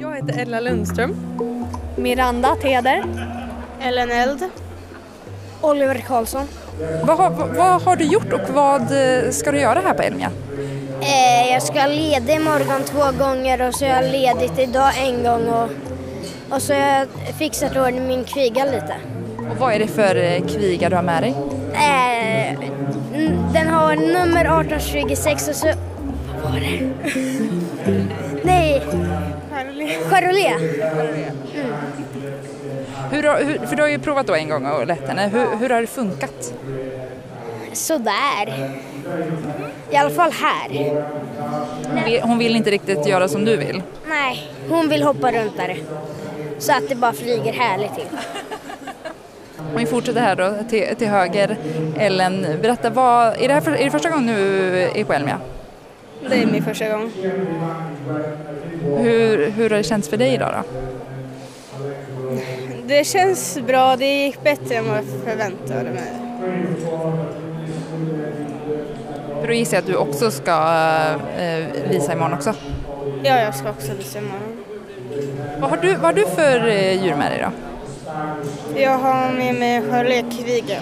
Jag heter Ella Lundström. Miranda Teder. Ellen Eld. Oliver Karlsson. Vad har, vad, har du gjort och vad eh, ska du göra här på Elmia? Eh, jag ska leda imorgon två gånger och så har jag ledigt idag en gång och, och så har jag fixat ordning min kviga lite. Och vad är det för eh, kviga du har med dig? Eh, den har nummer 1826 och så... Det? Nej. Charolais. Hur, har- hur, för du har ju provat då en gång och lett henne. Hur, hur har det funkat? Sådär. I alla fall här. Hon vill, hon vill inte riktigt göra som du vill. Nej, hon vill hoppa runt där. Så att det bara flyger härligt till. Om vi fortsätter här då till, till höger. Ellen, berätta, vad, är, det här för, är det första gången du är på Elmia? Det är min första gång. Hur, hur har det känts för dig idag då? Det känns bra. Det gick bättre än vad jag förväntade mig. För då gissar jag att du också ska eh, visa imorgon också. Ja, jag ska också visa imorgon. Vad har du, vad har du för eh, djur med dig då? Jag har med mig charolais-kviga.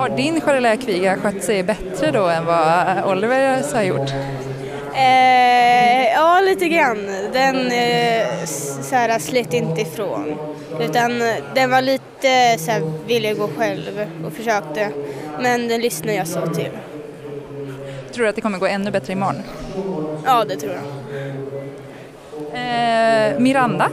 Har din Charolais-kviga skött sig bättre då än vad Oliver har gjort? Eh, ja, lite grann. Den eh, så här, slet inte ifrån. Utan eh, den var lite så här, ville gå själv och försökte. Men den lyssnade jag så till. Tror du att det kommer gå ännu bättre imorgon? Ja, det tror jag. Eh, Miranda,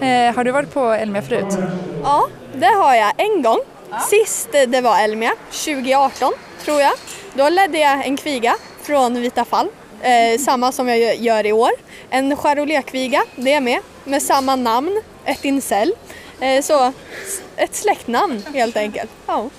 eh, har du varit på Elmia förut? Ja, det har jag en gång. Sist det var Elmia, 2018 tror jag. Då ledde jag en kviga från Vita fall, eh, samma som jag gör i år. En Charoletkviga, det är med, med samma namn, ett incel. Eh, så ett släktnamn helt enkelt. Ja.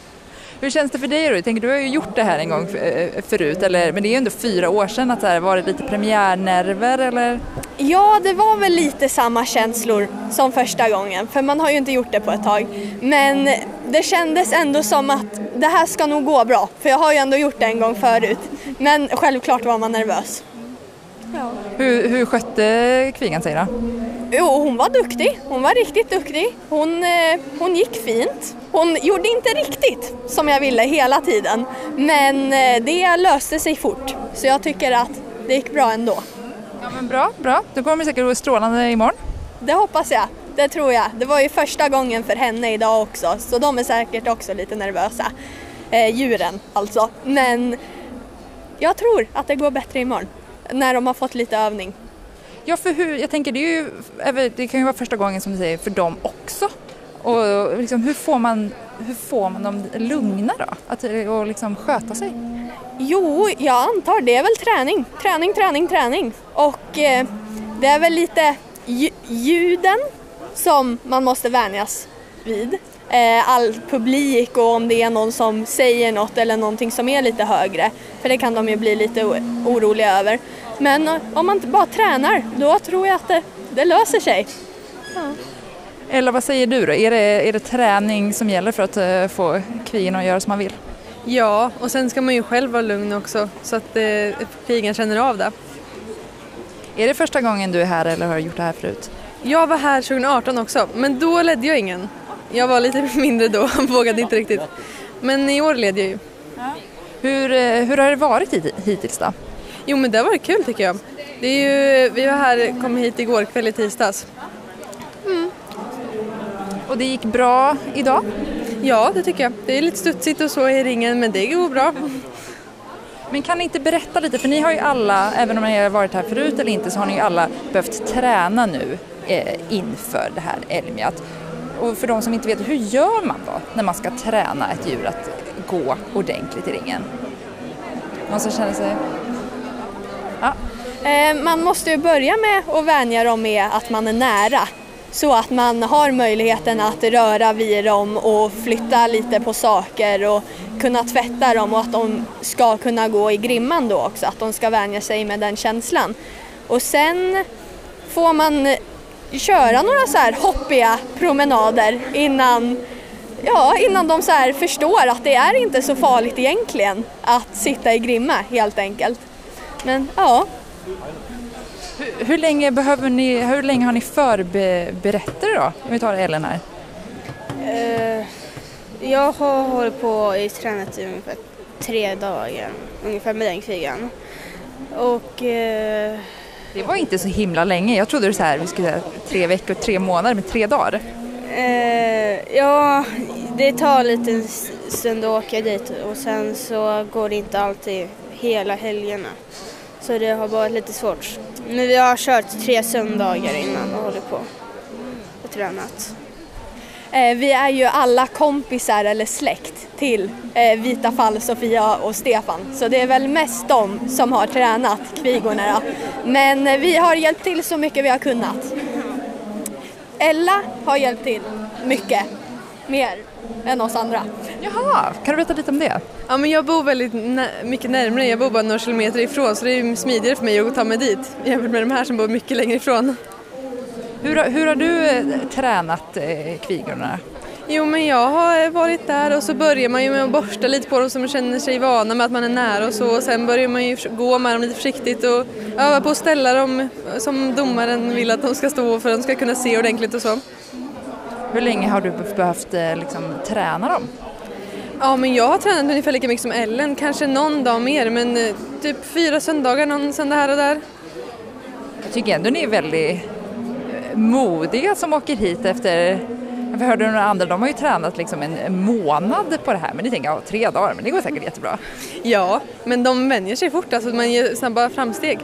Hur känns det för dig då? Jag tänker, du har ju gjort det här en gång eh, förut, eller, men det är ju ändå fyra år sedan. Att det här, var det lite premiärnerver eller? Ja, det var väl lite samma känslor som första gången, för man har ju inte gjort det på ett tag. Men det kändes ändå som att det här ska nog gå bra, för jag har ju ändå gjort det en gång förut. Men självklart var man nervös. Hur, hur skötte kvigan sig då? Jo, hon var duktig. Hon var riktigt duktig. Hon, eh, hon gick fint. Hon gjorde inte riktigt som jag ville hela tiden, men eh, det löste sig fort. Så jag tycker att det gick bra ändå. Ja men bra, bra. Då kommer säkert gå strålande imorgon. Det hoppas jag. Det tror jag. Det var ju första gången för henne idag också, så de är säkert också lite nervösa. Eh, djuren alltså. Men jag tror att det går bättre imorgon, när de har fått lite övning. Ja, för hur, jag tänker det, är ju, det kan ju vara första gången som du säger för dem också. Och liksom, hur, får man, hur får man dem lugna då? Att, och liksom sköta sig? Jo, jag antar det är väl träning. Träning, träning, träning. Och eh, det är väl lite lju- ljuden som man måste vänjas vid. Eh, all publik och om det är någon som säger något eller någonting som är lite högre. För det kan de ju bli lite oroliga över. Men eh, om man bara tränar, då tror jag att det, det löser sig. Eller vad säger du då? Är det, är det träning som gäller för att eh, få kvigan att göra som man vill? Ja, och sen ska man ju själv vara lugn också så att eh, kvigan känner av det. Är det första gången du är här eller har du gjort det här förut? Jag var här 2018 också, men då ledde jag ingen. Jag var lite mindre då, vågade inte riktigt. Men i år led jag ju. Hur, eh, hur har det varit hit- hittills då? Jo men det har varit kul tycker jag. Det är ju, vi var här, kom hit igår kväll i tisdags. Och det gick bra idag? Ja det tycker jag. Det är lite studsigt och så i ringen men det går bra. Men kan ni inte berätta lite, för ni har ju alla, även om ni har varit här förut eller inte, så har ni ju alla behövt träna nu eh, inför det här Elmiat. Och för de som inte vet, hur gör man då när man ska träna ett djur att gå ordentligt i ringen? Någon som känner sig... Ja, eh, man måste ju börja med att vänja dem med att man är nära. Så att man har möjligheten att röra vid dem och flytta lite på saker och kunna tvätta dem och att de ska kunna gå i grimman då också, att de ska vänja sig med den känslan. Och sen får man köra några så här hoppiga promenader innan, ja, innan de så här förstår att det är inte så farligt egentligen att sitta i grimma helt enkelt. Men ja, Hur, hur länge behöver ni, hur länge har ni förberett er då? Om vi tar Ellen här. Eh, jag har hållit på i tränat i ungefär tre dagar, ungefär med den krigan. Och eh, Det var inte så himla länge. Jag trodde det så här, vi skulle säga tre veckor, tre månader, men tre dagar. eh, ja, det tar lite stund att åka dit och sen så går det inte alltid hela helgerna. Så det har varit lite svårt. Men vi har kört tre söndagar innan och hållit på och tränat. Eh, vi är ju alla kompisar eller släkt till eh, Vita fall, Sofia och Stefan. Så det är väl mest de som har tränat kvigorna då. Men eh, vi har hjälpt till så mycket vi har kunnat. Ella har hjälpt till mycket mer än oss andra. Jaha, kan du berätta lite om det? Ja, men jag bor väldigt nä- mycket närmare, jag bor bara några kilometer ifrån så det är smidigare för mig att ta mig dit jämfört med de här som bor mycket längre ifrån. Hur, har- hur har du eh, tränat eh, kvigorna? Jo men jag har varit där och så börjar man ju med att borsta lite på dem så man känner sig vana med att man är nära och så och sen börjar man ju gå med dem lite försiktigt och öva på att ställa dem som domaren vill att de ska stå för att de ska kunna se ordentligt och så. Hur länge har du behövt eh, liksom, träna dem? Ja men jag har tränat ungefär lika mycket som Ellen, kanske någon dag mer men eh, typ fyra söndagar någon söndag här och där. Jag tycker ändå ni är väldigt eh, modiga som åker hit efter jag hörde några andra, de har ju tränat liksom en månad på det här men ni tänker, ja tre dagar, men det går säkert jättebra. Ja, men de vänjer sig fort, alltså man gör snabba framsteg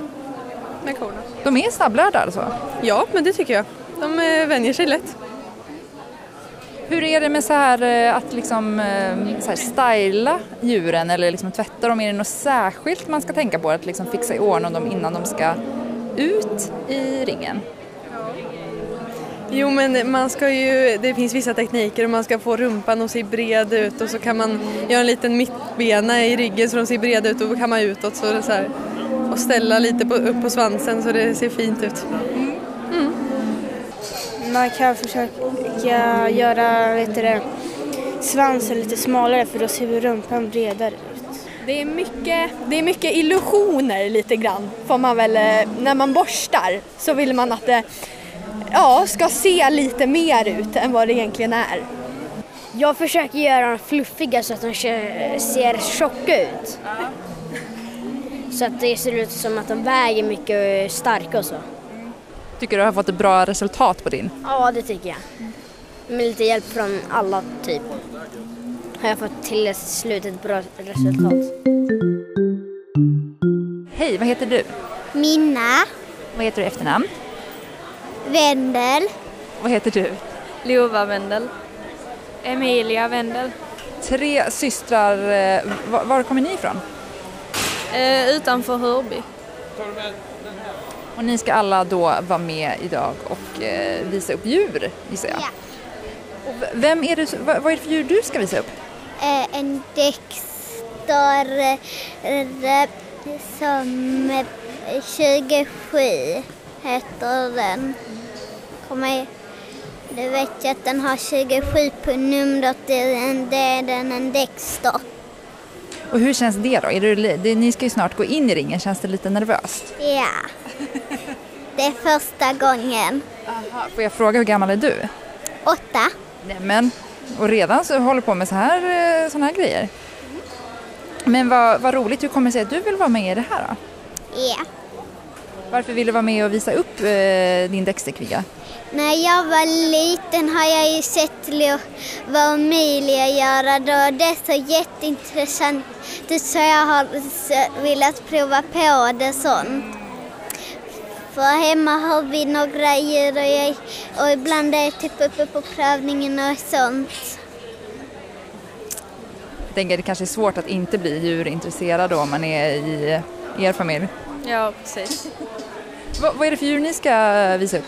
med korna. De är snabblärda alltså. Ja, men det tycker jag. De eh, vänjer sig lätt. Hur är det med så här eh, att liksom eh, så här styla djuren eller liksom tvätta dem? Är det något särskilt man ska tänka på att liksom fixa i ordning dem innan de ska ut i ringen? Jo, men man ska ju, det finns vissa tekniker och man ska få rumpan att se bred ut och så kan man göra en liten mittbena i ryggen så de ser breda ut och då kan man utåt så så här, och ställa lite på, upp på svansen så det ser fint ut. Man kan försöka göra vet du, svansen lite smalare för då ser rumpan bredare ut. Det är mycket, det är mycket illusioner lite grann får man väl, eh, när man borstar så vill man att det ja, ska se lite mer ut än vad det egentligen är. Jag försöker göra dem fluffiga så att de ser tjocka ut. Så att det ser ut som att de väger mycket och är starka och så. Tycker du har fått ett bra resultat på din? Ja, det tycker jag. Med lite hjälp från alla typ har jag fått till slut ett bra resultat. Hej, vad heter du? Minna, Vad heter du efternamn? Vendel, Vad heter du? Lova Wendel. Emilia Wendel. Tre systrar, eh, var, var kommer ni ifrån? Eh, utanför Hörby. Och ni ska alla då vara med idag och eh, visa upp djur, gissar jag. Ja. Och vem är det, vad, är det för djur du ska visa upp? eh, en Dexter eh, som eh, 27 heter den. Kommer, du vet ju att den har 27 på numret, det är den en Dexter. Och hur känns det då? Är det, ni ska ju snart gå in i ringen, känns det lite nervöst? Ja, det är första gången. Får jag fråga hur gammal är du? Åtta. Nämen, och redan så håller på med så här, eh, såna här grejer? Men vad, vad roligt, hur kommer det sig att du vill vara med i det här då? Ja. Varför vill du vara med och visa upp eh, din däcksterkviga? När jag var liten har jag ju sett vad Emilia gör då. Det är så jätteintressant så jag har velat prova på det sånt. För hemma har vi några djur och, jag, och ibland är jag typ uppe på prövningen och sånt. Jag tänker det kanske är svårt att inte bli djurintresserad då om man är i er familj. Ja, precis. Vad, vad är det för djur ni ska visa upp?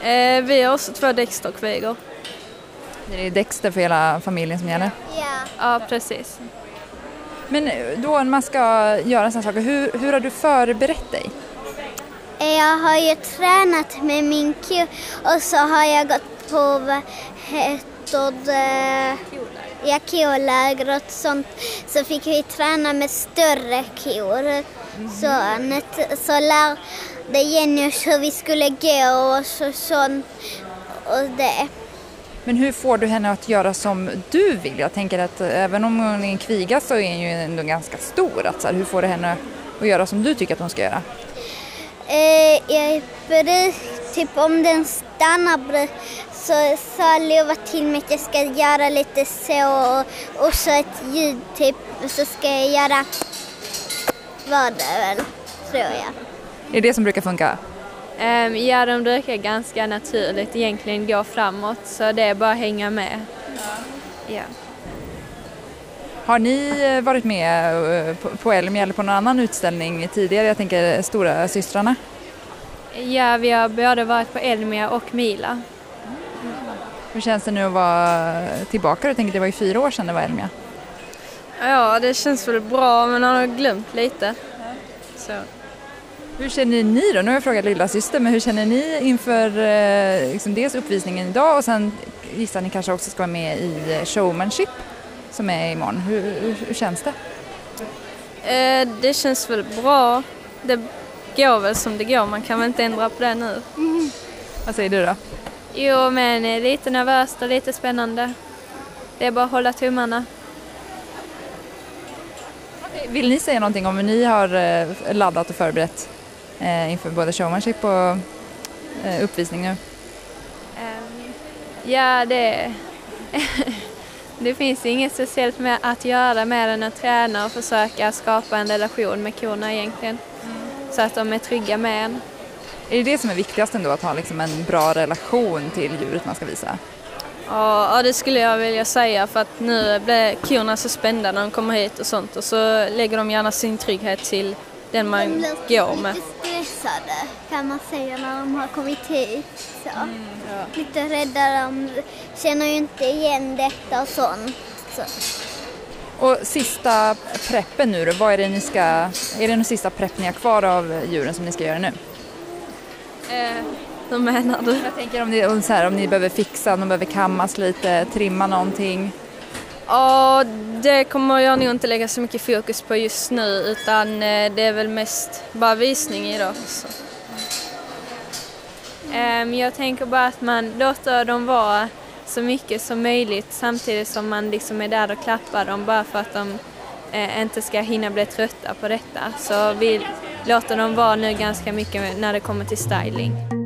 Eh, vi har också två Dexter-kvigor. Det är Dexter för hela familjen som gäller. Ja. Ja, precis. Men då när man ska göra sådana saker, hur, hur har du förberett dig? Jag har ju tränat med min ko och så har jag gått på vad heter det? Ja, koläger och sånt. Så fick vi träna med större kor. Så, så lärde Jenny oss hur vi skulle gå och så, sånt och det. Men hur får du henne att göra som du vill? Jag tänker att även om hon är en kviga så är hon ju ändå ganska stor. Att så här, hur får du henne att göra som du tycker att hon ska göra? Eh, jag bruk, typ om den stannar så sa Lova till mig att jag ska göra lite så och, och så ett ljud typ så ska jag göra var det väl, tror jag. Är det det som brukar funka? Um, ja, de brukar ganska naturligt egentligen gå framåt så det är bara att hänga med. Ja. Har ni eh, varit med eh, på Elmia eller på någon annan utställning tidigare? Jag tänker Stora systrarna. Ja, vi har både varit på Elmia och Mila. Hur känns det nu att vara tillbaka? Jag tänker det var ju fyra år sedan det var Elmia. Ja, det känns väl bra men har glömt lite. Så. Hur känner ni då? Nu har jag frågat lilla syster, men hur känner ni inför eh, liksom dels uppvisningen idag och sen gissar ni kanske också ska vara med i Showmanship som är imorgon. Hur, hur, hur känns det? Eh, det känns väl bra. Det går väl som det går, man kan väl inte ändra på det nu. Mm. Vad säger du då? Jo, men eh, lite nervöst och lite spännande. Det är bara att hålla tummarna. Vill ni säga någonting om hur ni har eh, laddat och förberett eh, inför både showmanship och uppvisning nu? Um, ja, det... det finns inget speciellt med att göra mer än att träna och försöka skapa en relation med korna egentligen. Mm. Så att de är trygga med en. Är det det som är viktigast ändå, att ha liksom en bra relation till djuret man ska visa? Ja, det skulle jag vilja säga för att nu blir korna så spända när de kommer hit och sånt och så lägger de gärna sin trygghet till den man går med. Stressade kan man säga när de har kommit hit. Så. Mm, ja. Lite rädda, de känner ju inte igen detta och sånt. Så. Och sista preppen nu då, vad är det ni ska, är det den sista prepp ni har kvar av djuren som ni ska göra nu? Eh, hur menar du? Jag tänker om ni, om, så här, om ni behöver fixa, om de behöver kammas lite, trimma någonting. Ja, det kommer jag nog inte lägga så mycket fokus på just nu utan eh, det är väl mest bara visning idag. Så. Ehm, jag tänker bara att man låter dem vara så mycket som möjligt samtidigt som man liksom är där och klappar dem bara för att de eh, inte ska hinna bli trötta på detta. Så vi låter dem vara nu ganska mycket när det kommer till styling.